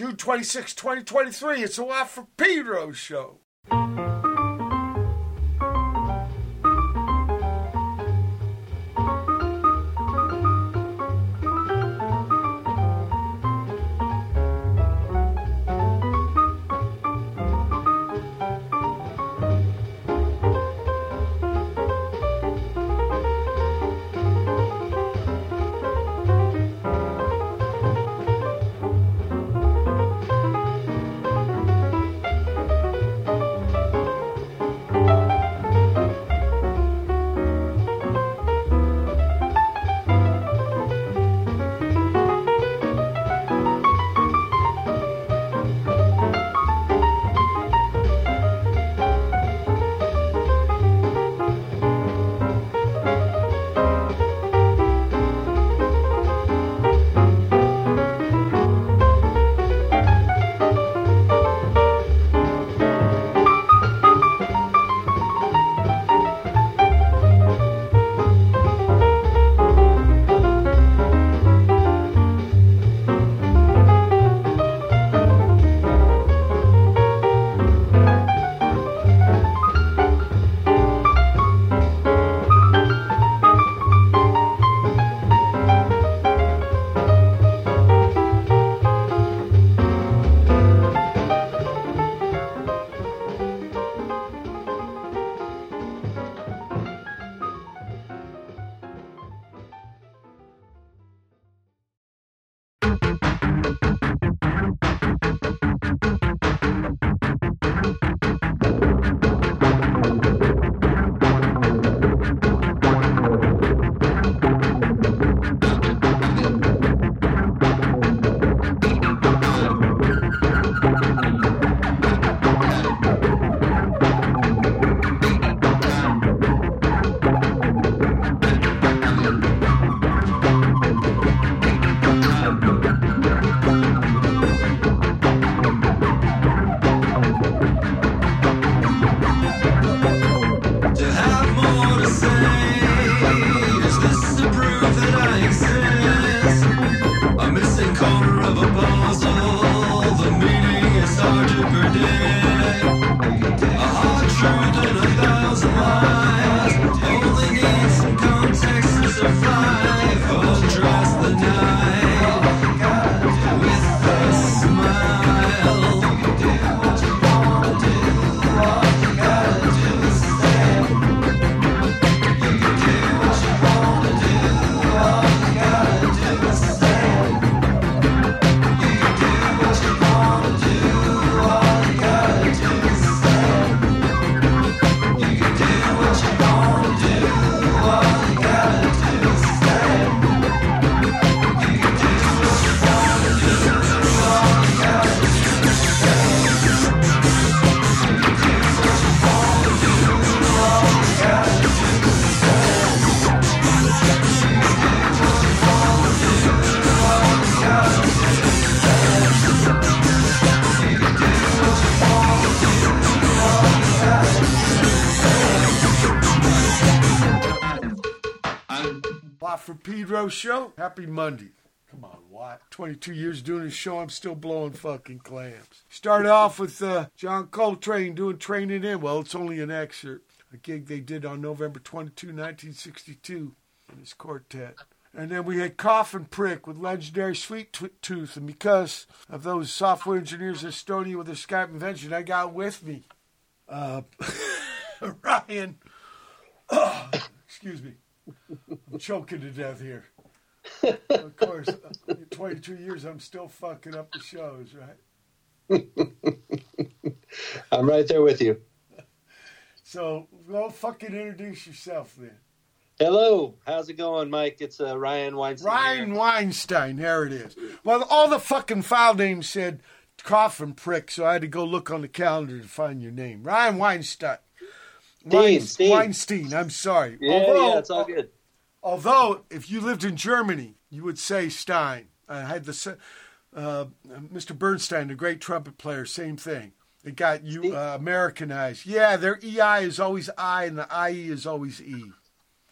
June 26, 2023. It's a Watt from Pedro show. Show. Happy Monday. Come on, what? 22 years doing this show, I'm still blowing fucking clams. Started off with uh, John Coltrane doing Traneing In. Well, it's only an excerpt. A gig they did on November 22, 1962 in his quartet. And then we had Coffin Prick with legendary Sweet Tooth. And because of those software engineers in Estonia with their Skype invention, I got with me uh, Ryan. Excuse me. I'm choking to death here. of course, 22 years, I'm still fucking up the shows, right? I'm right there with you. So, go fucking introduce yourself then. Hello, how's it going, Mike? It's uh, Ryan Weinstein. Ryan here. Weinstein, there it is. Well, all the fucking file names said coffin prick, so I had to go look on the calendar to find your name. Ryan Weinstein. Weinstein. Weinstein. I'm sorry. Yeah, although, yeah, it's all good. Although, if you lived in Germany, you would say Stein. I had the uh, Mr. Bernstein, the great trumpet player, same thing. It got you uh, Americanized. Yeah, their EI is always I, and the IE is always E.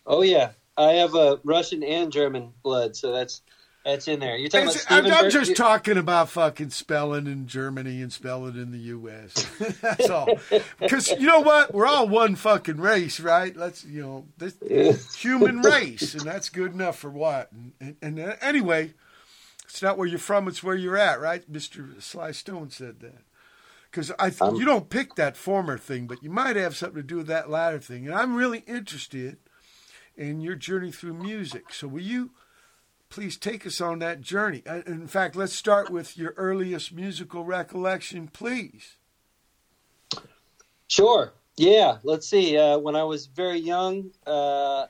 Oh yeah, I have a Russian and German blood, so that's That's in there. You're talking It's- about I'm, I'm just talking about fucking spelling in Germany and spelling in the U.S. that's all. Because you know what? We're all one fucking race, right? Let's you know this human race, and that's good enough for what? And, and, and uh, anyway, it's not where you're from; it's where you're at, right? Mister Sly Stone said that. Because I, th- Um, you don't pick that former thing, but you might have something to do with that latter thing. And I'm really interested in your journey through music. So will you? Please take us on that journey. Uh, In fact, let's start with your earliest musical recollection, please. Sure. Yeah. Let's see. Uh, when I was very young, uh,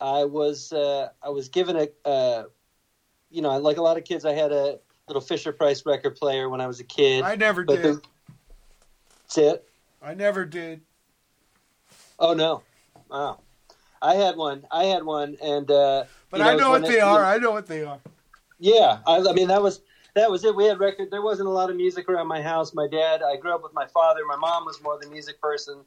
I was uh, I was given a uh, you know like a lot of kids, I had a little Fisher Price record player when I was a kid. I never did. the- that's it. I never did. Oh no. Wow. I had one. I had one, and uh, But you know, I know what it- they are. I know what they are. Yeah, I, I mean that was that was it. We had record. There wasn't a lot of music around my house. My dad. I grew up with my father. My mom was more the music person.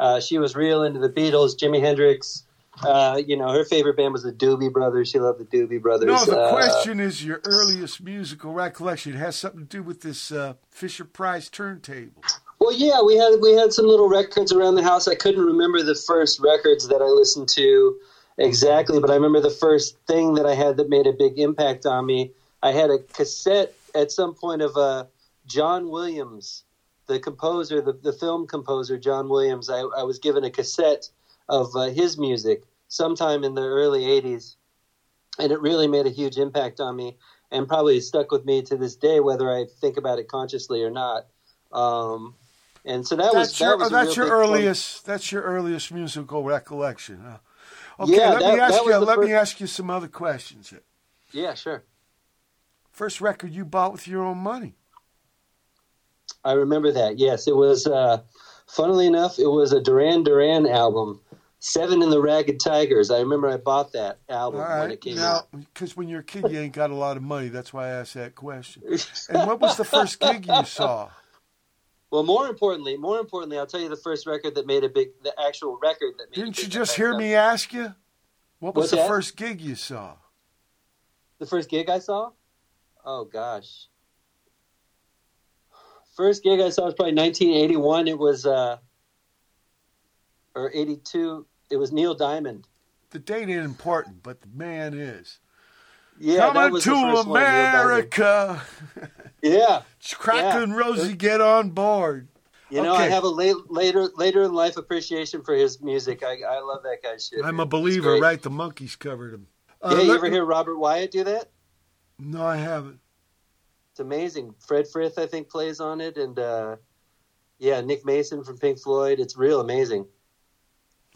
Uh, she was real into the Beatles, Jimi Hendrix. Uh, you know, her favorite band was the Doobie Brothers. She loved the Doobie Brothers. No, the Uh, question is your earliest musical recollection. It has something to do with this uh, Fisher Price turntable. Well, yeah, we had we had some little records around the house. I couldn't remember the first records that I listened to exactly, but I remember the first thing that I had that made a big impact on me. I had a cassette at some point of uh, John Williams, the composer, the, the film composer John Williams. I, I was given a cassette of uh, his music sometime in the early '80s, and it really made a huge impact on me, and probably stuck with me to this day, whether I think about it consciously or not. Um, and so that was That's that your was a that's your point. earliest that's your earliest musical recollection. Huh? Okay, Yeah, let that- me ask you let me ask you some other questions. here. Yeah, sure. First record you bought with your own money. I remember that. Yes, it was. Uh, funnily enough, it was a Duran Duran album, Seven and the Ragged Tigers. I remember I bought that album All when it came Now, out. because when you're a kid, you ain't got a lot of money. That's why I asked that question. And what was the first gig you saw? Well, more importantly, more importantly, I'll tell you the first record that made a big, the actual record that made. Didn't you just hear on me ask you? What was What's the that? first gig you saw? The first gig I saw? Oh gosh. First gig I saw was probably 1981. It was uh or 82. It was Neil Diamond. The date ain't important, but the man is. Yeah, Coming to the first one, Neil Diamond. America. Yeah. Cracklin' Rosie, get on board. You know, I have a late, later later in life appreciation for his music. I, I love that guy's shit. I'm man. a believer, right? The Monkees covered him. Uh, Yeah, you ever me- hear Robert Wyatt do that? No, I haven't. It's amazing. Fred Frith, I think, plays on it, and uh, yeah, Nick Mason from Pink Floyd. It's real amazing.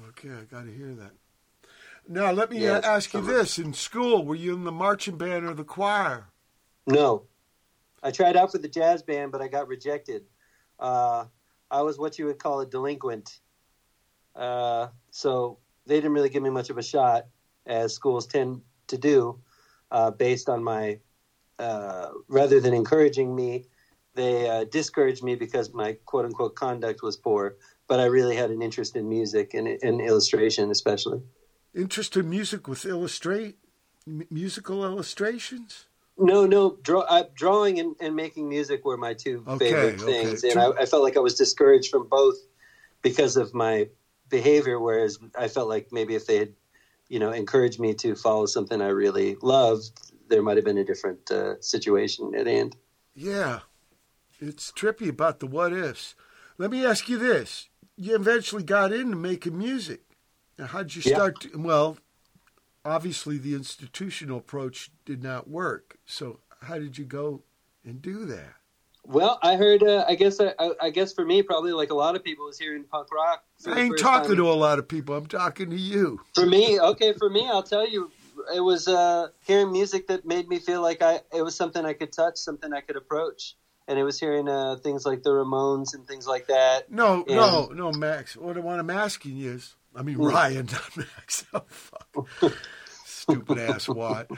Okay, I got to hear that. Now, let me ask you this. In school, were you in the marching band or the choir? No, I tried out for the jazz band, but I got rejected. Uh, I was what you would call a delinquent, uh, so they didn't really give me much of a shot, as schools tend to do, uh, based on my. Uh, rather than encouraging me, they uh, discouraged me because my quote unquote conduct was poor. But I really had an interest in music and in illustration, especially. Interest in music with illustrate m- musical illustrations? No, no. Draw, uh, drawing and, and making music were my two Okay, favorite okay. things, and I, I felt like I was discouraged from both because of my behavior. Whereas I felt like maybe if they had, you know, encouraged me to follow something I really loved, there might have been a different uh, situation at hand. Yeah, it's trippy about the what ifs. Let me ask you this: You eventually got into making music. Now, how'd you Yeah. start? To, well, obviously the institutional approach did not work. So, how did you go and do that? Well, I heard. Uh, I guess. I, I guess for me, probably like a lot of people, was hearing punk rock. I ain't talking time. to a lot of people. I'm talking to you. For me, okay, for me, I'll tell you, it was uh, hearing music that made me feel like I it was something I could touch, something I could approach, and it was hearing uh, things like the Ramones and things like that. No, Yeah. no, no, Max. What, what I'm asking you is, I mean, Ryan, not Max. Oh, fuck. Stupid ass Watt.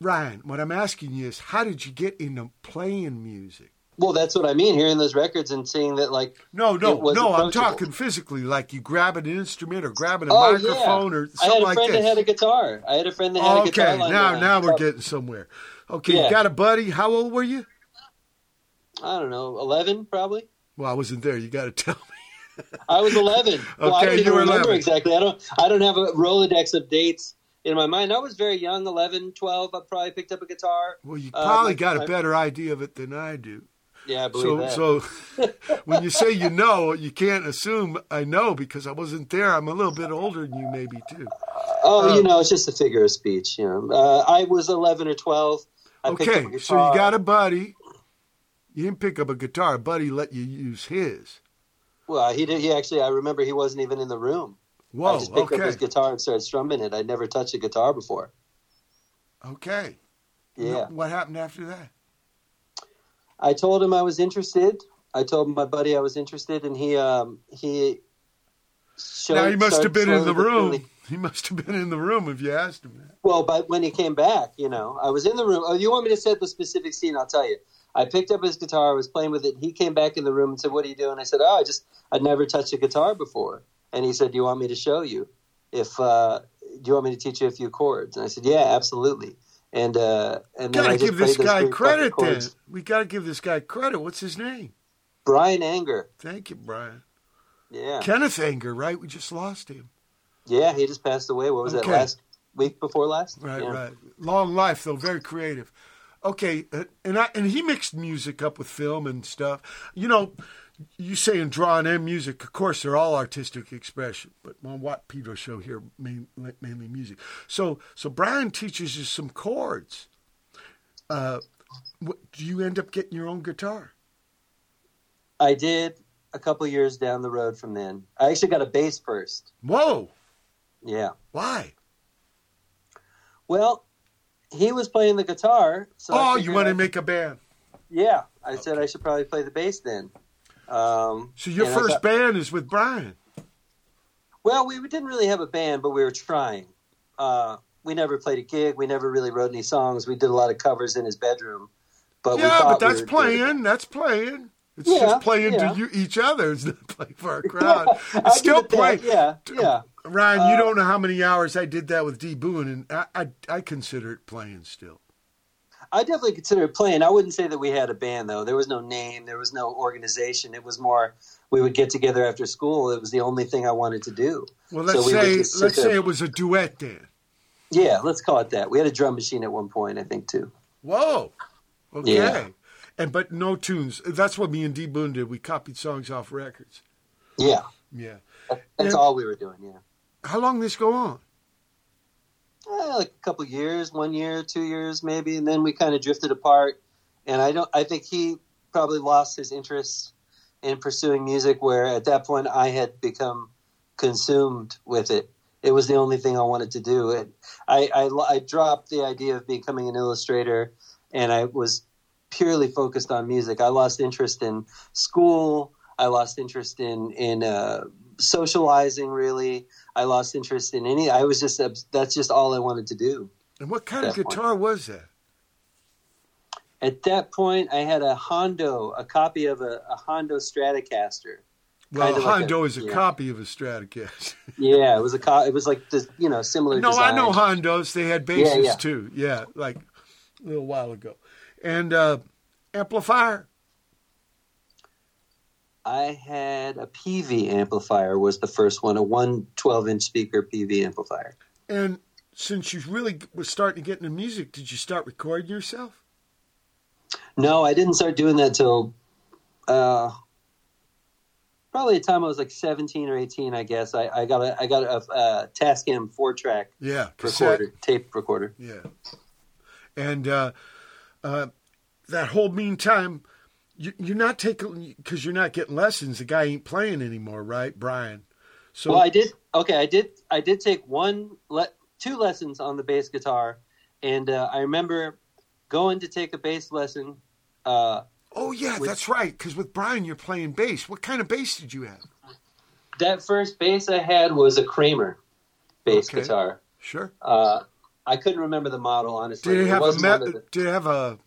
Ryan, what I'm asking you is, how did you get into playing music? Well, that's what I mean. Hearing those records and seeing that, like, No, no, no. I'm talking physically, like you grabbing an instrument or grabbing a oh microphone yeah, or something I had a friend this. that had a guitar. I had a friend that had Oh, a guitar. okay, now now we're getting somewhere. Okay, you got a buddy. How old were you? I don't know, eleven probably. Well, I wasn't there. You got to tell me. I was eleven. well, I don't you even were remember 11. exactly. I don't. I don't have a Rolodex of dates in my mind. I was very young, 11, 12. I probably picked up a guitar. Well, you Uh, probably got a better idea of it than I do. Yeah, I believe So, that. so when you say you know, you can't assume I know because I wasn't there. I'm a little bit older than you, maybe too. oh, uh, you know, it's just a figure of speech. You know, uh, I was eleven or twelve. I picked up a Okay, so you got a buddy. You didn't pick up a guitar. A buddy let you use his. Well, he did. He actually. I remember he wasn't even in the room. Whoa, I just picked up his guitar and started strumming it. I'd never touched a guitar before. Okay. Yeah. What happened after that? I told him I was interested. I told my buddy I was interested, and he um, he. Showed, now he must have been in the room. He must have been in the room if you asked him that. Well, but when he came back, you know, I was in the room. Oh, you want me to set the specific scene? I'll tell you. I picked up his guitar. I was playing with it. He came back in the room and said, "What are you doing?" I said, "Oh, I just I'd never touched a guitar before." And he said, "Do you want me to show you? If uh, do you want me to teach you a few chords?" And I said, "Yeah, absolutely." And uh, and then Gotta I just give this guy credit then. We gotta give this guy credit. What's his name? Brian Anger. Thank you, Brian. Yeah, Kenneth Anger, right? We just lost him. yeah. He just passed away. What was Okay. that last week before last? Right, Yeah. right. Long life though, very creative. Okay, uh, and I and he mixed music up with film and stuff. You know, you saying drawing and music. Of course, they're all artistic expression, but on what Peter show here main, mainly music. So, so Brian teaches you some chords. Uh, what, do you end up getting your own guitar? I did a couple years down the road from then. I actually got a bass first. Whoa! Yeah. Why? Well, he was playing the guitar. So oh, you want to make a band? Yeah, I said I should probably play the bass then. Um, So your first band is with Brian. well, we didn't really have a band, but we were trying. Uh, we never played a gig. We never really wrote any songs. We did a lot of covers in his bedroom. But yeah, but that's doing- playing. That's playing. It's Yeah, just playing yeah. to you, each other. It's not playing for a crowd. It's still playing. Yeah, yeah. Ryan, you Uh, don't know how many hours I did that with D Boon, and I, I, I consider it playing still. I definitely consider it playing. I wouldn't say that we had a band though. There was no name. There was no organization. It was more we would get together after school. It was the only thing I wanted to do. Well, let's we say let's there. say it was a duet then. Yeah, let's call it that. We had a drum machine at one point, I think too. Whoa, okay. Yeah. And but no tunes. That's what me and D Boon did. We copied songs off records. Yeah, Yeah. that's Yeah. all we were doing. Yeah, How long this go on? Eh, like a couple years, one year, two years, maybe, and then we kind of drifted apart. And I don't. I think he probably lost his interest in pursuing music. Where at that point, I had become consumed with it. It was the only thing I wanted to do. And I, I, I dropped the idea of becoming an illustrator, and I was purely focused on music. I lost interest in school. I lost interest in in uh, socializing. Really, I lost interest in any. I was just that's just all I wanted to do. And what kind of guitar was that? At that point, I had a Hondo, a copy of a, a Hondo Stratocaster. Well, Kind of like Hondo a- is a yeah. copy of a Stratocaster. Yeah, it was a co- it was like this, you know, similar. To No, design. I know Hondos. They had basses yeah. too. Yeah, like a little while ago. And uh, amplifier. I had a Peavey amplifier. Was the first one a one 12 inch speaker Peavey amplifier? And since you really was starting to get into music, did you start recording yourself? No, I didn't start doing that till uh, probably the time I was like seventeen or eighteen. I guess I, I got a I got a, a Tascam four track Yeah, cassette. recorder, tape recorder. Yeah. And uh, uh, that whole meantime, you're not taking because you're not getting lessons. The guy ain't playing anymore, right, Brian? So well, I did. Okay, I did. I did take one, le- two lessons on the bass guitar, and uh, I remember going to take a bass lesson. Uh, oh yeah, with- that's right. Because with Brian, you're playing bass. What kind of bass did you have? that first bass I had was a Kramer bass Okay. guitar. Sure. Uh, I couldn't remember the model honestly. Did it have a wasn't me- the- Did it have a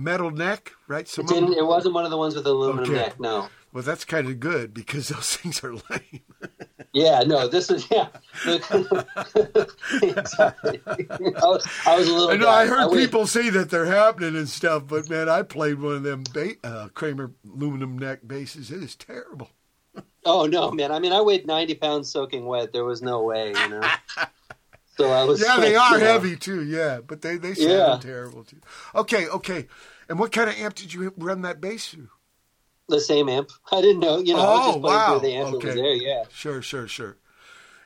metal neck, right? It Some of didn't. It wasn't one of the ones with the aluminum Okay. neck. No. well, that's kind of good because those things are lame. Yeah. No. This is yeah. I, was, I was a little. I know guy. I heard weighed- people say that they're happening and stuff, but man, I played one of them ba- uh, Kramer aluminum neck basses. It is terrible. Oh no, man! I mean, I weighed ninety pounds soaking wet. There was no way, you know. So I was. Yeah, they are you know, heavy too. Yeah, but they they sound Yeah. terrible too. Okay, okay. And what kind of amp did you run that bass through? The same amp. I didn't know. You know, I was Oh, just playing wow. through the amp that Okay. was there. Yeah. Sure, sure, sure.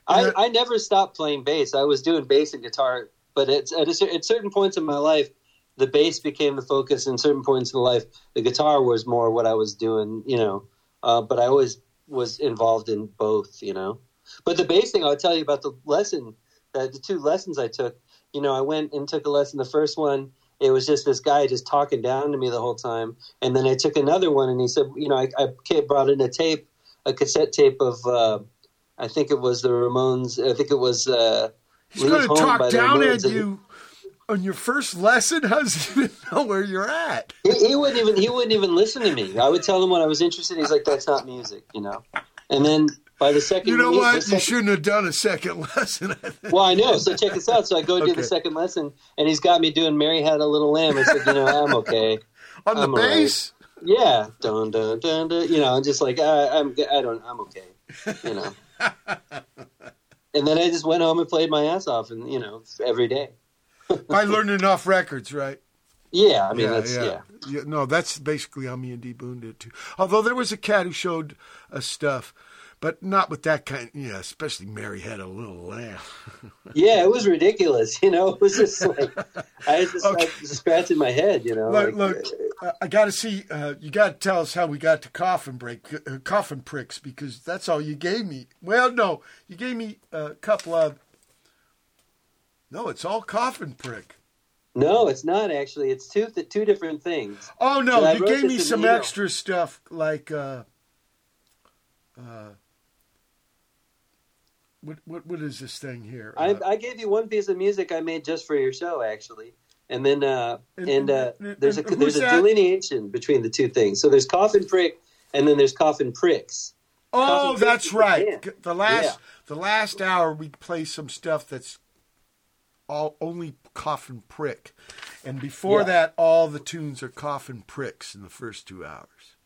I, Yeah. I never stopped playing bass. I was doing bass and guitar, but it's at, a, at certain points in my life, the bass became the focus. And certain points in life, the guitar was more what I was doing. You know, uh, but I always was involved in both. You know, but the bass thing, I'll tell you about the lesson. Uh, the two lessons I took. You know, I went and took a lesson. The first one, it was just this guy just talking down to me the whole time. And then I took another one, and he said, you know, I, I brought in a tape, a cassette tape of. Uh, I think it was the Ramones. I think it was. Uh, He's going to talk down at you on your first lesson. How does he even know where you're at? He, he wouldn't even. He wouldn't even listen to me. I would tell him what I was interested. in. He's like, "That's not music," you know. And then by the second, You know week- what? the You shouldn't have done a second lesson. I. Well, I know. So check this out. So I go do the second lesson, and he's got me doing "Mary Had a Little Lamb." I said, "You know, I'm okay." on the I'm right. bass. Yeah, dun dun dun dun. You know, I'm just like I, I'm. I don't. I'm okay. You know. and then I just went home and played my ass off, and you know, every day. By learning off records, right? Yeah, I mean that's yeah. Yeah, No, that's basically how me and D Boon did too. Although there was a cat who showed us stuff, but not with that kind. Yeah, especially Mary had a little laugh. Yeah, it was ridiculous. You know, it was just like I was just, Okay. I was just scratching my head. You know, Look, like, look uh, I got to see. Uh, you got to tell us how we got to coffin break, uh, coffin pricks, because that's all you gave me. Well, no, you gave me a couple of. No, it's all coffin prick. no, it's not actually. It's two th- two different things. Oh no, you gave me some extra stuff like uh, uh, what what what is this thing here? I, Uh, I gave you one piece of music I made just for your show, actually, and then uh, And- and uh, and- there's a there's a that? delineation between the two things. So there's coffin prick, and then there's coffin pricks. oh, Coffin that's is right. the. The last Yeah. the last hour we play some stuff that's all only coffin prick, and before Yeah. that, all the tunes are coffin pricks in the first two hours.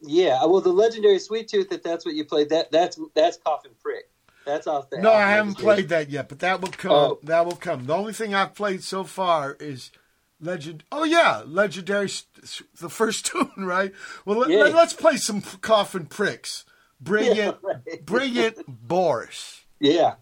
Yeah, well, the legendary Sweet Tooth. If that's what you played, that that's that's coffin prick. That's off the. No, I haven't played that yet, but that will come. Oh. That will come. The only thing I've played so far is legend. Oh yeah, legendary. The first tune, right? Well, let, Yeah. us play some coffin pricks. Brilliant, Yeah, right. brilliant Boris. Yeah.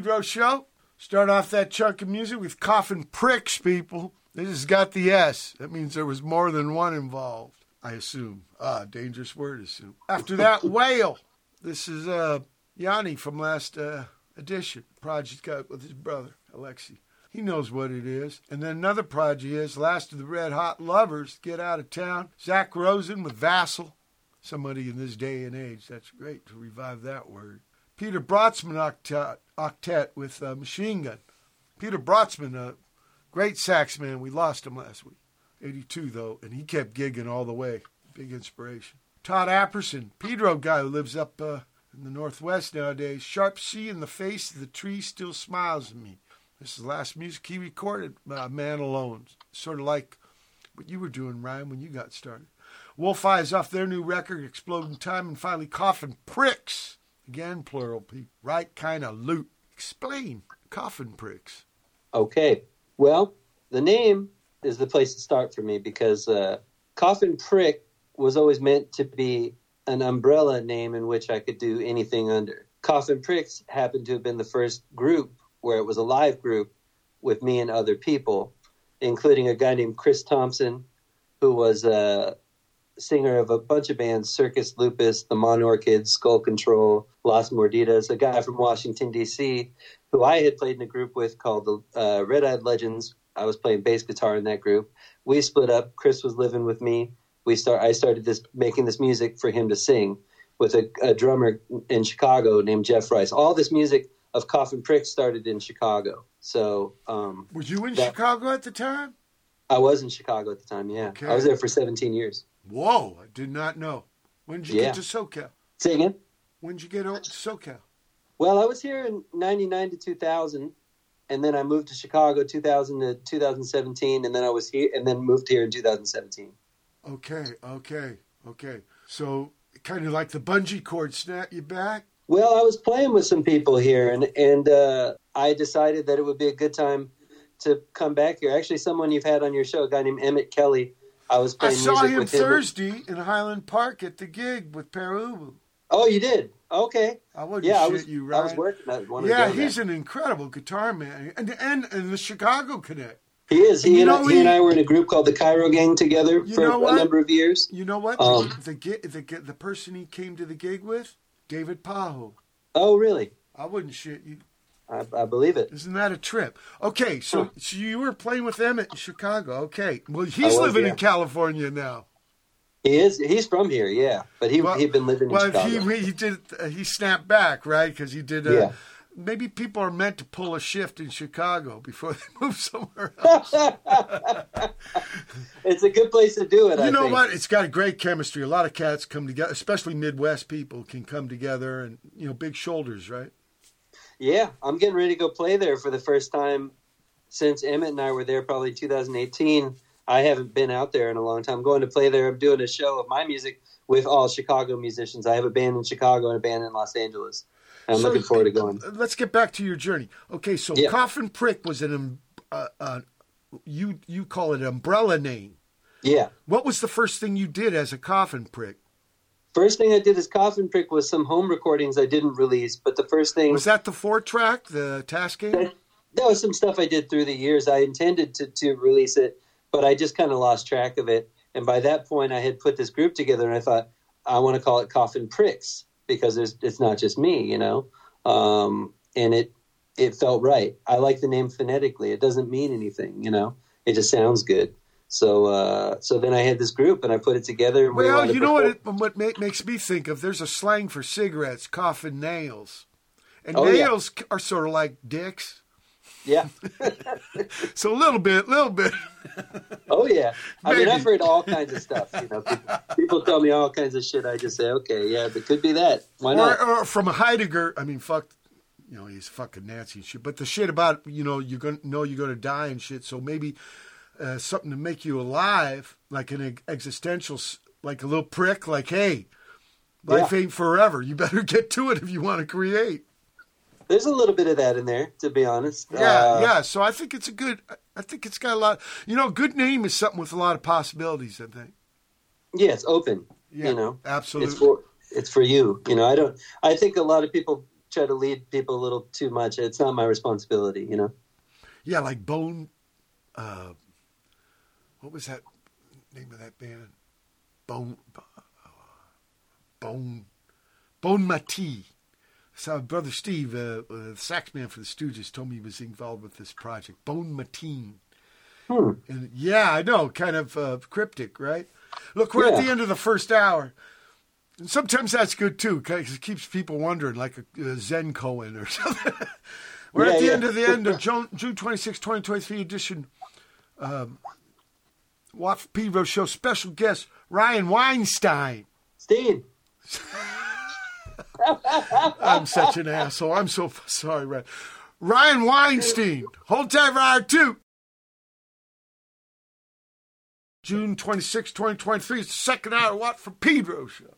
Pedro show. Start off that chunk of music with Coffin Pricks, people. This has got the S. That means there was more than one involved, I assume. Ah, dangerous word, assume. After that, Wail. This is uh, Yanni from last uh, edition. Project got with his brother, Alexi. He knows what it is. And then another project is Last of the Red Hot Lovers, Get Out of Town. Zack Rosen with Vassal. Somebody in this day and age, that's great to revive that word. Peter Brotzmann octet, with uh, Machine Gun. Peter Brotzmann, a great sax man. We lost him last week. 82, though, and he kept gigging all the way. Big inspiration. Todd Apperson, Pedro guy who lives up uh, in the Northwest nowadays. Sharp Sea in the face the tree still smiles at me. This is the last music he recorded, uh, Man Alone. Sort of like what you were doing, Ryan, when you got started. Wolf Eyes off their new record, Exploding Time, and finally Coffin Pricks. Again, plural. Right kind of loot. Explain. Coffin Pricks. Okay. Well, the name is the place to start for me because uh, Coffin Prick was always meant to be an umbrella name in which I could do anything under. Coffin Pricks happened to have been the first group where it was a live group with me and other people, including a guy named Chris Thompson, who was a singer of a bunch of bands Circus Lupus, The Monorchids, Skull Control, Las Mordidas, a guy from Washington, D.C., who I had played in a group with called the uh, Red Eyed Legends. I was playing bass guitar in that group. We split up. Chris was living with me. We start. I started this making this music for him to sing with a, a drummer in Chicago named Jeff Rice. All this music of Coffin Prick started in Chicago. So um, Were you in That- Chicago at the time? I was in Chicago at the time. Yeah, Okay. I was there for 17 years. Whoa, I did not know. When did you Yeah. get to SoCal? Say again. When did you get out to SoCal? Well, I was here in 99 to 2000 and then I moved to Chicago 2000 to 2017 and then I was here and then moved here in 2017. Okay, okay, okay. So kind of like the bungee cord snap you back. Well, I was playing with some people here and and uh, I decided that it would be a good time to come back here. Actually, someone you've had on your show, a guy named Emmett Kelly. I was I saw music him with him. Thursday in Highland Park at the gig with Pere Ubu. Oh, you did? Okay. I wouldn't Yeah, I shit was you, I was working at one of yeah, he's an incredible guitar man, and and, and the Chicago Connect. He is. He, You and, know, he and I were in a group called the Cairo Gang together for a number of years. You know what? Um, the, the, the the person he came to the gig with, David Pajo. Oh, really? I wouldn't shit you. I, I believe it. Isn't that a trip? Okay, so Huh. so you were playing with Emmett in Chicago. Okay, well he's was, living yeah. in California now. He is. He's from here, yeah. But he Well- he'd been living in Well, Chicago. he he did uh, he snapped back right because he did. Uh, Yeah. Maybe people are meant to pull a shift in Chicago before they move somewhere else. it's a good place to do it. you I know think. what? It's got a great chemistry. A lot of cats come together, especially Midwest people can come together, and you know, big shoulders, right? Yeah, I'm getting ready to go play there for the first time since Emmett and I were there, probably 2018. I haven't been out there in a long time. I'm going to play there. I'm doing a show of my music with all Chicago musicians. I have a band in Chicago and a band in Los Angeles. I'm So, looking forward to going. Let's get back to your journey. Okay, so Yeah. Coffin Prick was an um, uh, uh, you you call it umbrella name. Yeah. What was the first thing you did as a Coffin Prick? First thing I did as Coffin Prick was some home recordings I didn't release, but the first thing Was that the four track, the tasking. that, that was some stuff I did through the years. I intended to, to release it, but I just kind of lost track of it. And by that point, I had put this group together, and I thought I want to call it Coffin Pricks because there's, it's not just me, you know. Um, and it it felt right. I like the name phonetically. It doesn't mean anything, you know. It just sounds good. So uh, so then I had this group, and I put it together. we Well, you know what? It, what ma- makes me think of? There's a slang for cigarettes, coffin nails, and Oh, yeah. nails are sort of like dicks. Yeah. So a little bit, little bit. Oh yeah, I mean. I've heard all kinds of stuff. You know, people, people tell me all kinds of shit. I just say, okay, yeah, it could be that. Why not? Or, or from Heidegger. I mean, fuck. You know, he's fucking Nazi and shit. But the shit about you know you're gonna know you're gonna die and shit. So maybe uh, something to make you alive, like an existential, like a little prick. Like, hey, life Yeah. ain't forever. You better get to it if you want to create. There's a little bit of that in there, to be honest. Yeah, Uh, yeah. So I think it's a good. I think it's got a lot. You know, a good name is something with a lot of possibilities. I think. yeah. It's open. Yeah, you know, absolutely. it's for it's for you. You know, I don't. I think a lot of people try to lead people a little too much. It's not my responsibility. You know. Yeah, like Bone. Uh, what was that name of that band? Bone. Bone. Bone Mati. So brother Steve, uh, uh, the sax man for the Stooges, told me he was involved with this project. Bone Matine. Hmm. And yeah, I know, kind of uh, cryptic, right? Look, we're at the end of the first hour. And sometimes that's good too, because it keeps people wondering, like a, a Zen koan or something. We're Yeah, at the yeah. end of the end of June, June 26, 2023 edition. Um, From Pedro Show special guest Ryan Weinstein. Steve. I'm such an asshole. I'm so sorry, Ryan. Ryan Weinstein. Hold tight for hour two. June 26, 2023. It's the second hour Watt from Pedro Show.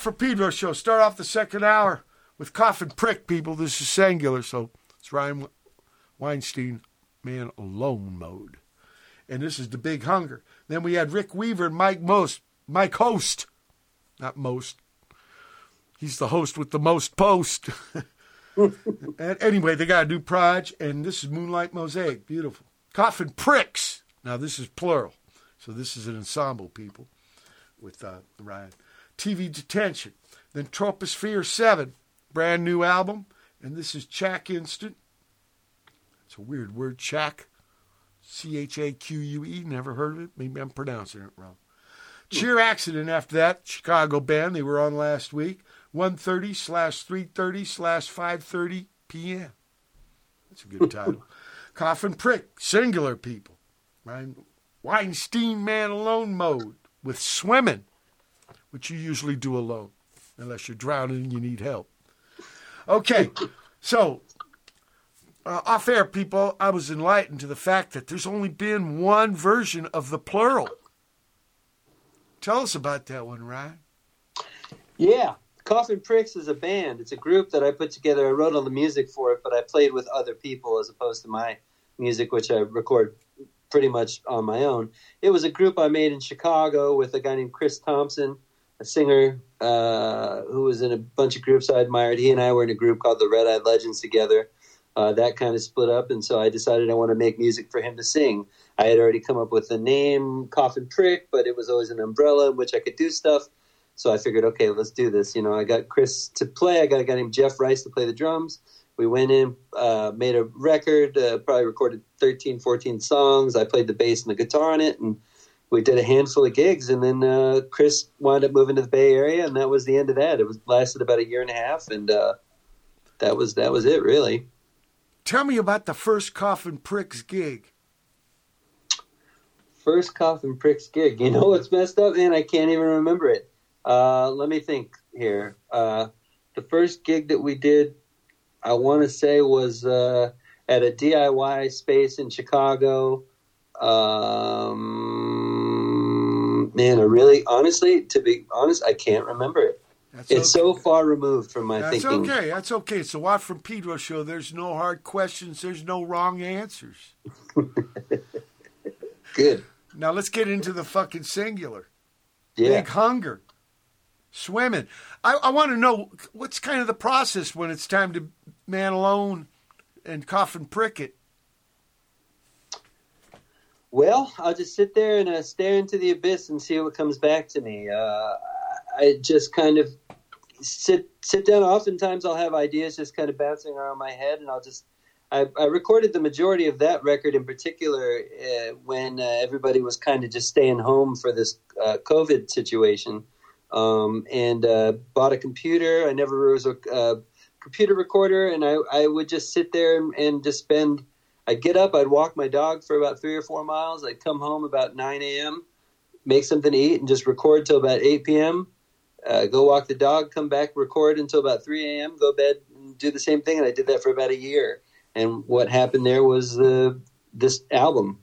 For Pedro show. Start off the second hour with Coffin Prick, people. This is singular, so it's Ryan Weinstein, man alone mode. And this is the Big Hunger. Then we had Rick Weaver and Mike Most, Mike Host, not Most. He's the host with the most post. and anyway, they got a new project, and this is Moonlight Mosaic. Beautiful. Coffin Pricks. Now, this is plural. So this is an ensemble, people, with uh, Ryan. TV Detention. Then Troposphere 7, brand new album. And this is Chaque Instant. It's a weird word, Chack. C H A Q U E. Never heard of it. Maybe I'm pronouncing it wrong. Hmm. Cheer Accident after that, Chicago band. They were on last week. 1.30 slash 3.30 slash 5.30 p.m. That's a good title. Coffin Prick, singular people. Ryan Weinstein Man Alone mode with swimming, which you usually do alone, unless you're drowning and you need help. Okay, so uh, off air, people, I was enlightened to the fact that there's only been one version of the plural. Tell us about that one, Ryan. Yeah, Coffin Pricks is a band. It's a group that I put together. I wrote all the music for it, but I played with other people as opposed to my music, which I record pretty much on my own. It was a group I made in Chicago with a guy named Chris Thompson, a singer uh, who was in a bunch of groups I admired. He and I were in a group called the Red Eyed Legends together. Uh, that kind of split up, and so I decided I want to make music for him to sing. I had already come up with the name Coffin Prick, but it was always an umbrella in which I could do stuff. So I figured, okay, let's do this. You know, I got Chris to play. I got a guy named Jeff Rice to play the drums. We went in, uh, made a record, uh, probably recorded 13, 14 songs. I played the bass and the guitar on it, and we did a handful of gigs. And then uh, Chris wound up moving to the Bay Area, and that was the end of that. It was lasted about a year and a half, and uh, that was that was it, really. Tell me about the first Coffin Pricks gig. First Coffin Pricks gig. You know what's messed up, man? I can't even remember it. Uh, let me think here. Uh, the first gig that we did, I want to say, was uh, at a DIY space in Chicago. Um, man, I really, honestly, to be honest, I can't remember it. That's It's okay. so far removed from my That's thinking. That's okay. That's okay. It's a Watt from Pedro show. There's no hard questions. There's no wrong answers. Good. Now let's get into the fucking singular. Yeah. Big hunger. Swimming. I, I want to know what's kind of the process when it's time to man alone and coffin prick it. Well, I'll just sit there and uh, stare into the abyss and see what comes back to me. Uh, I just kind of sit sit down. Oftentimes, I'll have ideas just kind of bouncing around my head, and I'll just. I, I recorded the majority of that record in particular uh, when uh, everybody was kind of just staying home for this uh, COVID situation, um, and uh, bought a computer. I never was a computer recorder, and I, I would just sit there and, and just spend. I'd get up, I'd walk my dog for about three or four miles. I'd come home about 9 a.m., make something to eat, and just record till about 8 p.m. Uh, go walk the dog, come back, record until about 3 a.m., go bed, and do the same thing. And I did that for about a year. And what happened there was uh, this album,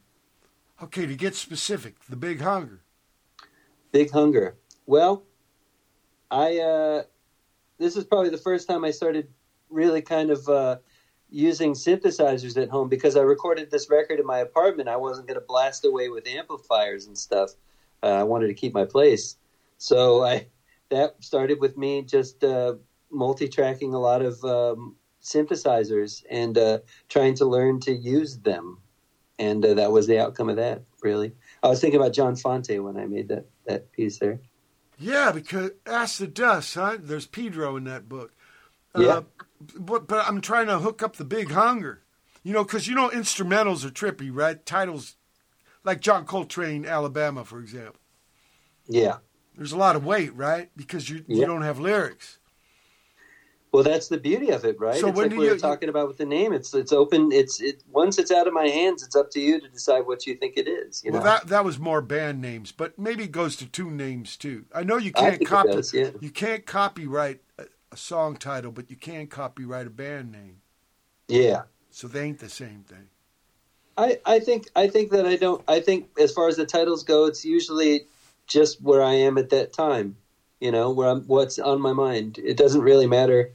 Okay, to get specific, the big hunger. Big Hunger. Well, I uh, this is probably the first time I started really kind of uh, using synthesizers at home because I recorded this record in my apartment. I wasn't going to blast away with amplifiers and stuff. Uh, I wanted to keep my place, so I that started with me just uh, multi-tracking a lot of um, synthesizers and uh, trying to learn to use them, and uh, that was the outcome of that. Really, I was thinking about John Fante when I made that that piece there. Yeah, because Ask the Dust, huh? There's Pedro in that book. Yeah. Uh, but, but I'm trying to hook up the big hunger. You know, because you know instrumentals are trippy, right? Titles like John Coltrane, Alabama, for example. Yeah. There's a lot of weight, right? Because you, you don't have lyrics. Well, that's the beauty of it, right? So it's when like we you- were talking about with the name. It's it's open. It's it once it's out of my hands, it's up to you to decide what you think it is. You well, know, that that was more band names, but maybe it goes to two names too. I know you can't copy does, yeah. you can't copyright a, song title, but you can copyright a band name. yeah. So they ain't the same thing. I, I think I think that I don't. I think as far as the titles go, it's usually just where I am at that time. You know, where I'm, what's on my mind. It doesn't really matter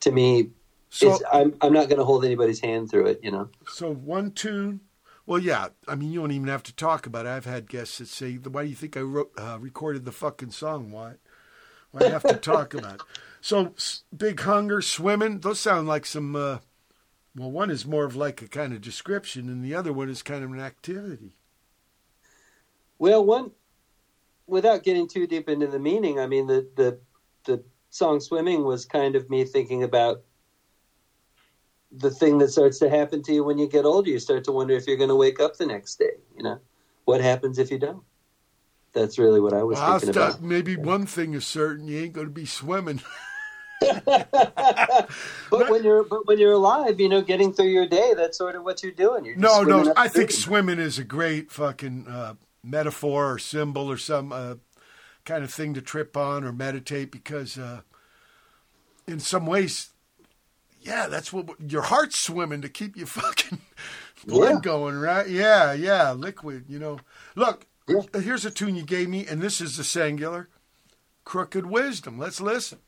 to me. So, it's, I'm I'm not going to hold anybody's hand through it. You know. so one tune. Well, yeah. I mean, you don't even have to talk about it. I've had guests that say, "Why do you think I wrote, uh, recorded the fucking song? Why? I have to talk about? So, big hunger, swimming. Those sound like some. Uh, well, one is more of like a kind of description, and the other one is kind of an activity. Well, one, without getting too deep into the meaning, I mean, the, the, the song Swimming was kind of me thinking about the thing that starts to happen to you when you get older. You start to wonder if you're going to wake up the next day. You know, what happens if you don't? That's really what I was Well, thinking about. maybe one thing is certain: you ain't going to be swimming. But when you're but when you're alive, you know, getting through your day, that's sort of what you're doing. You're No, no. I think swimming is a great fucking uh, metaphor or symbol or some uh, kind of thing to trip on or meditate because, uh, in some ways, yeah, that's what your heart's swimming to keep you fucking blood Yeah. going, right? Yeah, yeah, liquid. You know, look. Yeah. Here's a tune you gave me, and this is the singular. Crooked Wisdom. Let's listen.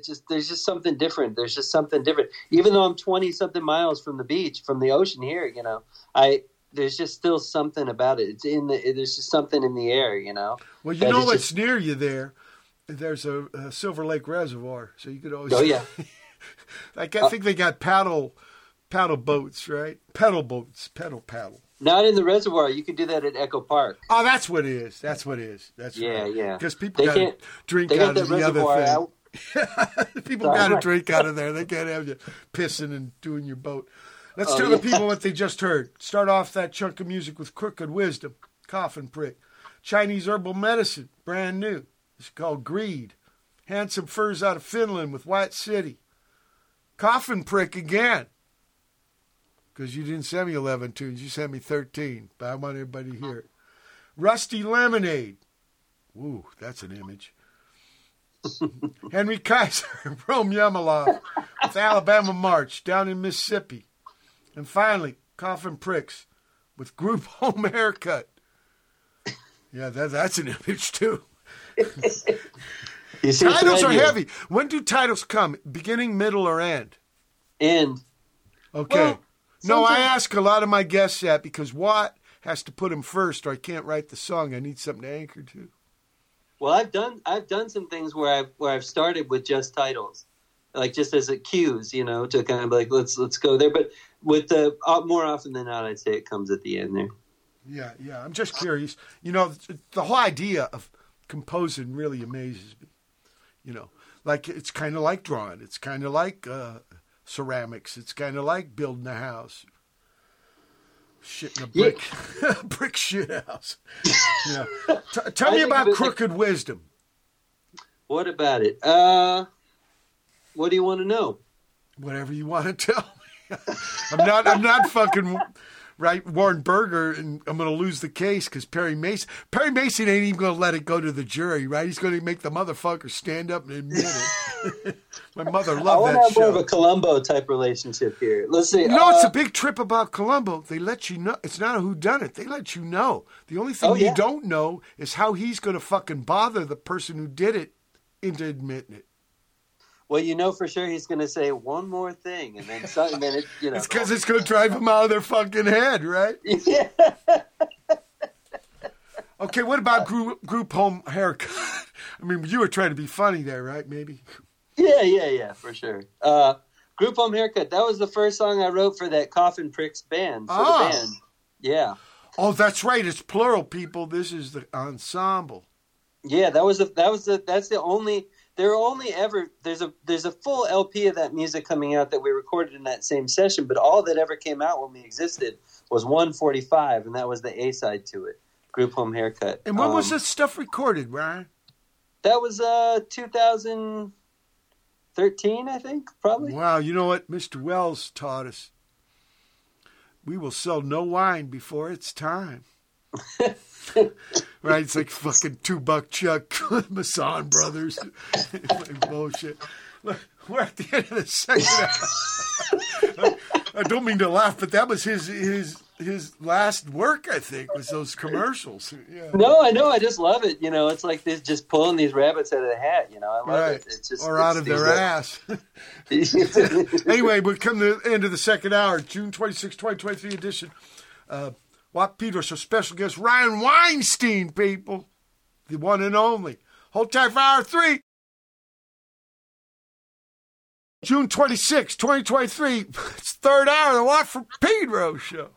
It's just there's just something different. There's just something different. Even though I'm 20 something miles from the beach, from the ocean here, you know, I there's just still something about it. It's in the there's just something in the air, you know. Well, you know what's just- near you there? There's a, a Silver Lake Reservoir, so you could always. Oh yeah. like I think they got paddle, paddle boats, right? Pedal boats, pedal paddle. Not in the reservoir. You could do that at Echo Park. Oh, that's what it is. That's what it is. That's Yeah, right. yeah. Because people They can't- drink They out got of the other reservoir thing. out. people Sorry. got to drink out of there. They can't have you pissing and doing your boat. Let's Oh, tell yeah. the people what they just heard. Start off that chunk of music with Crooked Wisdom, Coffin Prick, Chinese Herbal Medicine, brand new. It's called Greed. Handsome Furs out of Finland with White City. Coffin Prick again. Because you didn't send me 11 tunes, you sent me 13. But I want everybody to hear it. Rusty Lemonade. Ooh, that's an image. Henry Kaiser, Rome Yamilov, with Alabama March down in Mississippi. And finally, Coffin Pricks with Group Home Haircut. Yeah, that, that's an image too. You see a Titles thread are here. heavy. When do titles come? Beginning, middle, or end? End. Okay. Well, no, I ask a lot of my guests that because Watt has to put him first or I can't write the song. I need something to anchor to. Well, I've done I've done some things where I've where I've started with just titles, like just as a cues, you know, to kind of like let's let's go there. But with the uh, more often than not, I'd say it comes at the end there. Yeah, yeah. I'm just curious. You know, the whole idea of composing really amazes me. You know, like it's kind of like drawing. It's kind of like uh, ceramics. It's kind of like building a house. Shit in a Yeah. brick, brick shit house. Yeah. T- tell I me about of it like- crooked wisdom. What about it? Uh, what do you want to know? Whatever you want to tell me. I'm not. I'm not fucking right, Warren Berger, and I'm going to lose the case because Perry Mason. Perry Mason ain't even going to let it go to the jury, right? He's going to make the motherfucker stand up and admit it. My mother I loved want to that have more of a Columbo type relationship here. Let's see. You know, it's uh, a big trip about Columbo. They let you know. It's not a who done it. They let you know. The only thing Oh, you yeah. don't know is how he's going to fucking bother the person who did it into admitting it. Well, you know for sure he's going to say one more thing, and then some, then it, you know. It's because it's going to drive them out of their fucking head, right? yeah. Okay, what about group, group home haircut? I mean, you were trying to be funny there, right? Maybe. Yeah, yeah, yeah, for sure. Uh, Group Home Haircut. That was the first song I wrote for that Coffin Pricks band. For Ah. the band. Yeah. Oh, that's right. It's plural, people. This is the ensemble. Yeah, that was the that was the that's the only there are only ever there's a there's a full LP of that music coming out that we recorded in that same session, but all that ever came out when we existed was 145, and that was the A side to it. Group Home Haircut. And when was Um, this stuff recorded, Ryan? That was uh 2013, I think, probably. Wow, you know what Mr. Welles taught us? We will sell no wine before it's time. Right? It's like fucking two buck Chuck, Masson Brothers. bullshit. Look, we're at the end of the second hour. I don't mean to laugh, but that was his his his last work. I think was those commercials. Yeah. No, I know. I just love it. You know, it's like this, just pulling these rabbits out of the hat. You know, I love Right, it. It's just or it's out of their ass. ass. anyway, we come to the end of the second hour, June 26, 2023 edition. Uh, Watt Peters, our special guest, Ryan Weinstein, people. The one and only. Hold tight for hour three. June 26, 2023. It's third hour of the Watt for Pedro show.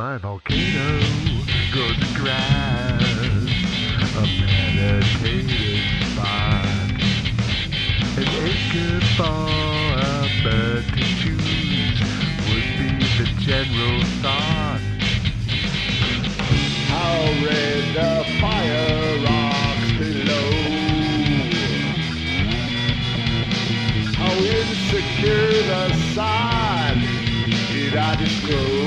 My volcano grows grass, a meditative spot, an acre for a bird to choose would be the general thought. How red the fire rocks below. How insecure the side did I disclose?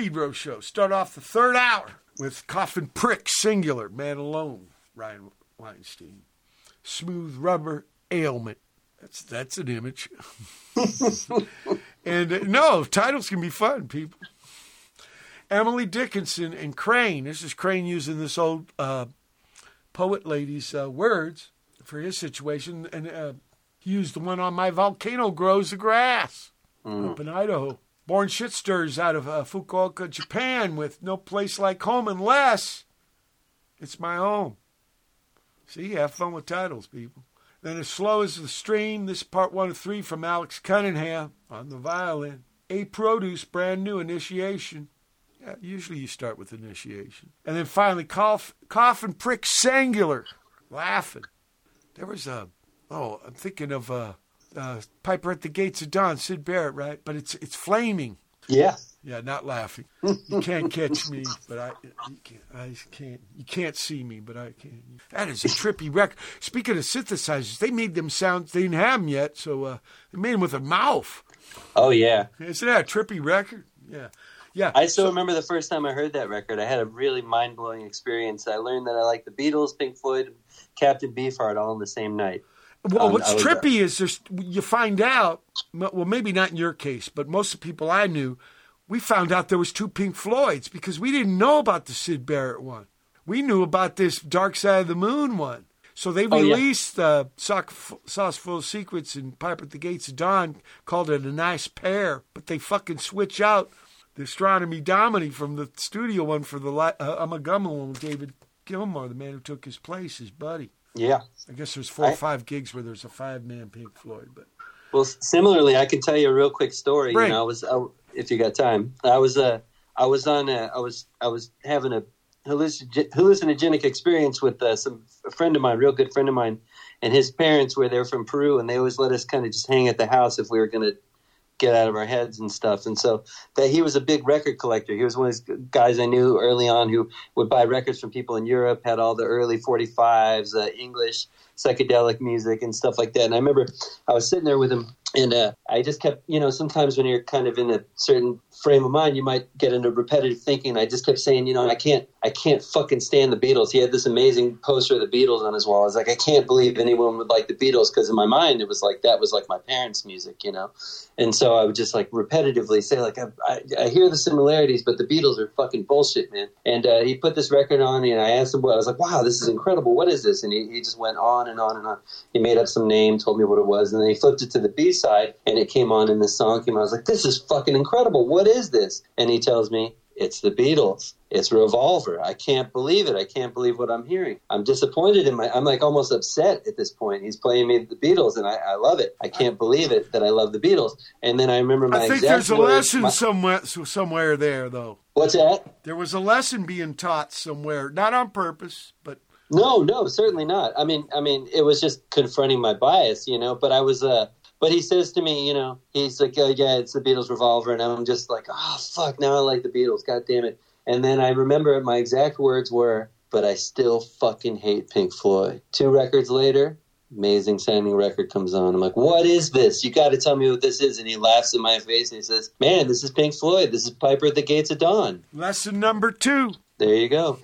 Pedro show. Start off the third hour with Coffin Prick Singular, Man Alone, Ryan Weinstein. Smooth Rubber Ailment. That's that's an image. and uh, no, titles can be fun, people. Emily Dickinson and Crane. This is Crane using this old uh, poet lady's uh, words for his situation, and uh, he used the one on my volcano grows the grass up in Idaho. Born Shit Stirrers out of uh, Fukuoka, Japan, with no place like home unless it's my home. See, have fun with titles, people. Then as slow as the stream, this part one of three from Alex Cunningham on the violin. A produce, brand new initiation. Yeah, usually you start with initiation. And then finally, cough, Coffin Prick singular, laughing. There was a, oh, I'm thinking of uh, uh, Piper at the Gates of Dawn, Syd Barrett, right? But it's it's flaming. Yeah. Yeah, not laughing. You can't catch me, but I you can't, I can't. You can't see me, but I can. That is a trippy record. Speaking of synthesizers, they made them sound. They didn't have them yet, so uh, they made them with a mouth. Oh yeah. Isn't that a trippy record? Yeah, yeah. I still remember the first time I heard that record. I had a really mind blowing experience. I learned that I liked the Beatles, Pink Floyd, Captain Beefheart all in the same night. Well, Um, what's uh, trippy is there's you find out. Well, maybe not in your case, but most of the people I knew, we found out there was two Pink Floyds because we didn't know about the Syd Barrett one. We knew about this Dark Side of the Moon one. So they Oh, yeah. released uh, Sock, Saucerful of Secrets and Piper at the Gates of Dawn, called it a nice pair, but they fucking switch out the Astronomy Domine from the studio one for the uh, Ummagumma one with David Gilmour, the man who took his place, his buddy. Yeah. I guess there's four or I- five gigs where there's a five man Pink Floyd, but Well, similarly, I can tell you a real quick story. Right. You know, I was, I, if you got time, I was, uh, I was on, a, I was, I was having a hallucin- hallucinogenic experience with uh, some a friend of mine, real good friend of mine, and his parents were there from Peru, and they always let us kind of just hang at the house if we were going to get out of our heads and stuff. And so that he was a big record collector. He was one of these guys I knew early on who would buy records from people in Europe, had all the early 45s, uh, English psychedelic music and stuff like that. And I remember I was sitting there with him and uh, I just kept, you know, sometimes when you're kind of in a certain frame of mind, you might get into repetitive thinking. I just kept saying, you know, I can't, I can't fucking stand the Beatles. He had this amazing poster of the Beatles on his wall. I was like, I can't believe anyone would like the Beatles because in my mind it was like that was like my parents' music, you know. And so I would just like repetitively say, like, I, I, I hear the similarities, but the Beatles are fucking bullshit, man. And uh, he put this record on, and I asked him what I was like, wow, this is incredible. What is this? And he, he just went on and on and on. He made up some name, told me what it was, and then he flipped it to the B side, and it came on, and this song came. I was like, this is fucking incredible. What is this? And he tells me, it's the Beatles. It's Revolver. I can't believe it. I can't believe what I'm hearing. I'm disappointed in my. I'm like almost upset at this point. He's playing me the Beatles, and I, I love it. I can't believe it that I love the Beatles. And then I remember my I think there's a lesson my- somewhere somewhere there though. what's that? There was a lesson being taught somewhere, not on purpose, but No, no, certainly not. I mean, I mean, it was just confronting my bias, you know. But I was, uh, but he says to me, you know, he's like, oh, "Yeah, it's the Beatles Revolver," and I'm just like, "Oh fuck!" Now I like the Beatles. God damn it! And then I remember my exact words were, "But I still fucking hate Pink Floyd." Two records later, amazing sounding record comes on. I'm like, "What is this? You got to tell me what this is." And he laughs in my face and he says, "Man, this is Pink Floyd. This is Piper at the Gates of Dawn." lesson number two. There you go.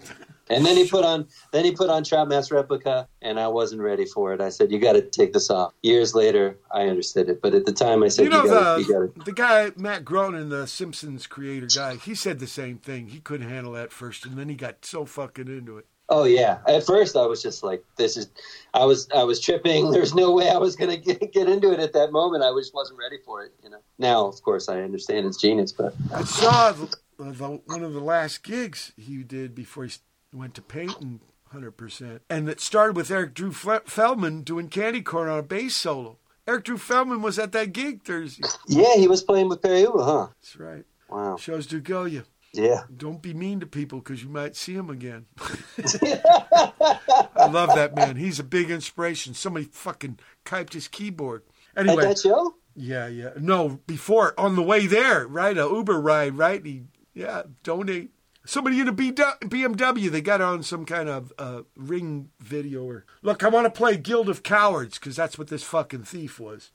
And then he put on then he put on Trout Mask Replica, and I wasn't ready for it. I said, "You got to take this off." Years later, I understood it, but at the time, I said, You know "You got to, you the to." the guy Matt Groening, the Simpsons creator guy, he said the same thing. He couldn't handle that first, and then he got so fucking into it. Oh yeah. At first, I was just like, "This is." I was I was tripping. There's no way I was going to get, get into it at that moment. I just wasn't ready for it. You know. Now, of course, I understand it's genius, but I saw the, the, one of the last gigs he did before he went to painting 100%. And it started with Eric Drew Feldman doing Candy Corn on a bass solo. Eric Drew Feldman was at that gig Thursday. yeah, he was playing with Pere Ubu, huh? That's right. Wow. Shows do go you. Yeah. Don't be mean to people because you might see him again. I love that man. He's a big inspiration. Somebody fucking typed his keyboard. At Anyway, that show. yeah, yeah. No, before on the way there, right? A Uber ride, right? He, yeah, donate. Somebody in a BMW, they got on some kind of uh, ring video. Or look, I want to play Guild of Cowards because that's what this fucking thief was.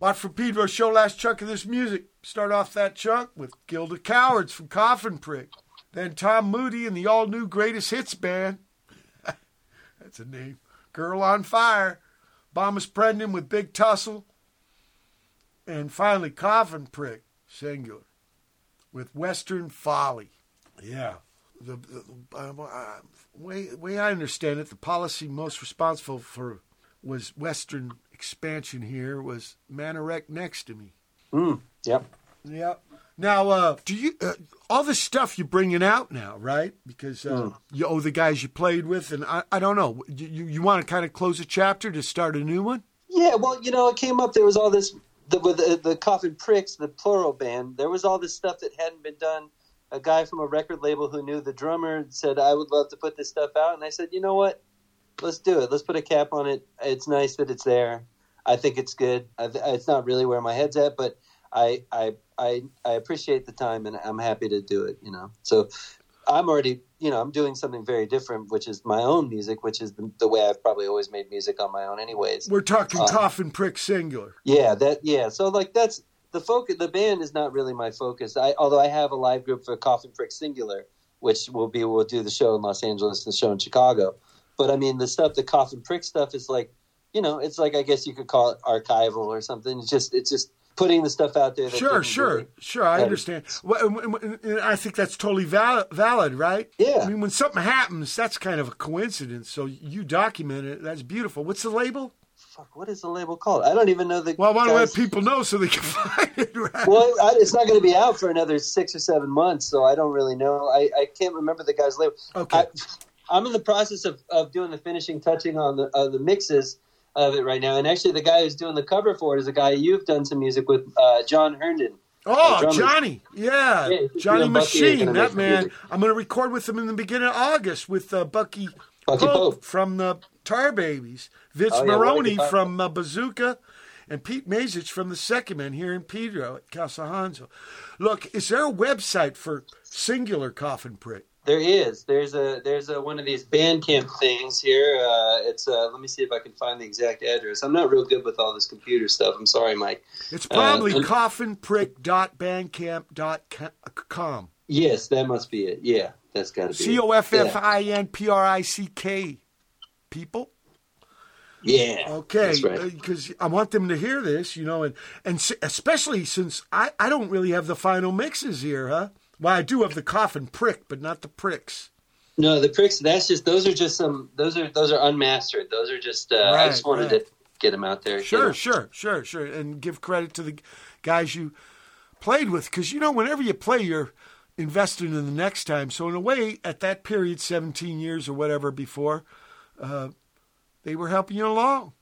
Watt from Pedro show last chunk of this music. Start off that chunk with Guild of Cowards from Coffin Prick. Then Tom Moody and the all new Greatest Hits Band. That's a name. Girl on Fire. Bomis Prendin with Bug Tussle. And finally, Coffin Prick, singular, with Western Folly. Yeah. The, the uh, uh, way, way I understand it, the policy most responsible for was Western expansion here was Manarek next to me. Mm, yep. Yep. Now, uh, do you uh, all this stuff you're bringing out now, right? Because uh, you owe the guys you played with, and I, I don't know. You you, you want to kind of close a chapter to start a new one? Yeah, well, you know, it came up. There was all this the, with the, the Coffin Pricks, the plural band. There was all this stuff that hadn't been done. A guy from a record label who knew the drummer said, "I would love to put this stuff out," and I said, "You know what? Let's do it. Let's put a cap on it. It's nice that it's there. I think it's good. I, it's not really where my head's at, but I, I, I, I appreciate the time, and I'm happy to do it. You know, so." I'm already, you know, I'm doing something very different, which is my own music, which is the, the way I've probably always made music on my own, anyways. We're talking Uh, Coffin Prick singular. Yeah, that yeah. So like that's the focus. The band is not really my focus. I although I have a live group for Coffin Prick Singular, which will be we'll do the show in Los Angeles, and the show in Chicago. But I mean, the stuff, the Coffin Prick stuff, is like, you know, it's like I guess you could call it archival or something. It's just it's just putting the stuff out there. Sure, sure, really- sure. I understand. Well, and- and- and I think that's totally valid, valid, right? Yeah. I mean, when something happens, that's kind of a coincidence. So you document it. That's beautiful. What's the label? Fuck, what is the label called? I don't even know the. Well, I want to let people know so they can find it. Right? Well, I, it's not going to be out for another six or seven months, so I don't really know. I, I can't remember the guy's label. Okay. I, I'm in the process of, of doing the finishing touching on the uh, the mixes of it right now, and actually, the guy who's doing the cover for it is a guy you've done some music with, uh, John Herndon. Oh. Johnny. Yeah. Yeah, Johnny you know, Bucky is Machine. That man. music. I'm going to record with him in the beginning of August with uh, Bucky, Bucky Pope. from the Tar Babies, Vince Oh, yeah, Meghrouni from uh, Bazooka, and Pete Mazich from the Secondmen here in Pedro at Casa Hanzo. Look, is there a website for singular coffin prick? There is. There's a there's a one of these Bandcamp things here. Uh, it's uh, let me see if I can find the exact address. I'm not real good with all this computer stuff. I'm sorry, Mike. It's probably Uh, and- coffinprick.bandcamp.com. Yes, that must be it. Yeah, that's got to be. C. O F F I N P R I C K. People. Yeah. Okay, That's right. because I want them to hear this, you know, and and s- especially since I I don't really have the final mixes here, huh? Well, I do have the coffin prick, but not the pricks. No, the pricks. That's just those are just some. Those are those are unmastered. Those are just. Uh, I just wanted right. to get them out there. Sure, sure, sure, sure, and give credit to the guys you played with, because you know, whenever you play, you're invested in the next time. So in a way, at that period, seventeen years or whatever before, uh, they were helping you along.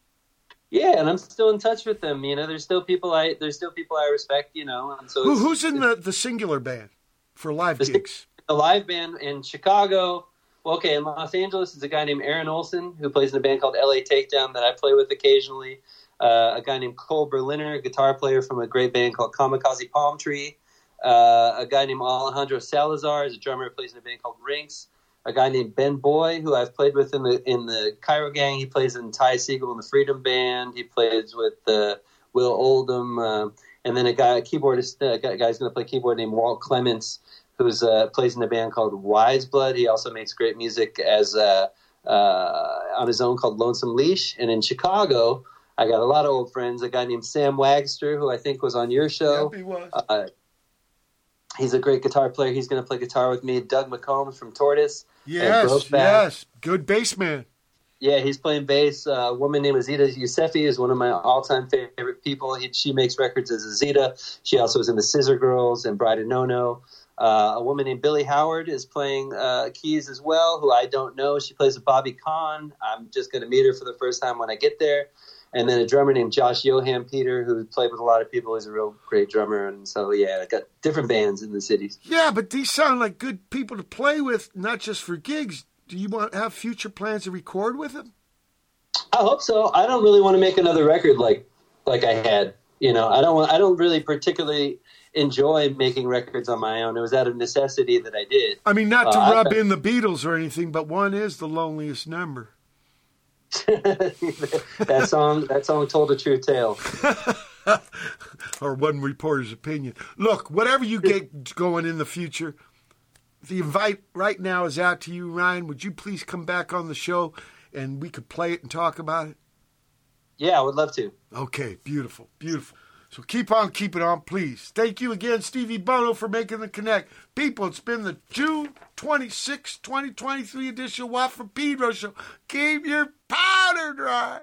Yeah, and I'm still in touch with them. You know, there's still people I there's still people I respect. You know, and so Who, who's in the the singular band for live The gigs? the live band in Chicago. Well, okay, in Los Angeles is a guy named Aaron Olson who plays in a band called LA Takedown that I play with occasionally. Uh, a guy named Cole Berliner, a guitar player from a great band called Kamikaze Palm Tree. Uh, a guy named Alejandro Salazar is a drummer who plays in a band called Rinks. A guy named Ben Boye, who I've played with in the in the Cairo Gang. He plays in Ty Segall in the Freedom Band. He plays with uh, Will Oldham, uh, and then a guy, a keyboardist, uh, a guy, guy's going to play keyboard named Walt McClements, who's uh, plays in a band called Wise Blood. He also makes great music as uh, uh, on his own called Lonesome Leash. And in Chicago, I got a lot of old friends. A guy named Sam Wagster, who I think was on your show. Yep, he was. Uh, he's a great guitar player. He's going to play guitar with me. Doug McCombs from Tortoise. Yes, yes, good bass man. Yeah, he's playing bass. Uh, a woman named Azita Youssefi is one of my all-time favorite people. He, she makes records as Azita. She also was in the Scissor Girls and Bride of No No. Uh, a woman named Billy Howard is playing uh, keys as well, who I don't know. She plays with Bobby Kahn. I'm just going to meet her for the first time when I get there. And then a drummer named Josh Johannpeter, who played with a lot of people. He's a real great drummer. And so, yeah, I got different bands in the cities. Yeah, but these sound like good people to play with, not just for gigs. Do you want have future plans to record with them? I hope so. I don't really want to make another record like like I had. You know, I don't want. I don't really particularly enjoy making records on my own. It was out of necessity that I did. I mean, not to Uh, rub in the Beatles or anything, but one is the loneliest number. that song. That song told a true tale. or one reporter's opinion. Look, whatever you get going in the future, the invite right now is out to you, Ryan. Would you please come back on the show and we could play it and talk about it? Yeah, I would love to. Okay, beautiful, beautiful. So keep on keeping on, please. Thank you again, Stevie Bono, for making the connect. People, it's been the June 26, 2023 edition of Watt Pedro Show. Keep your powder dry.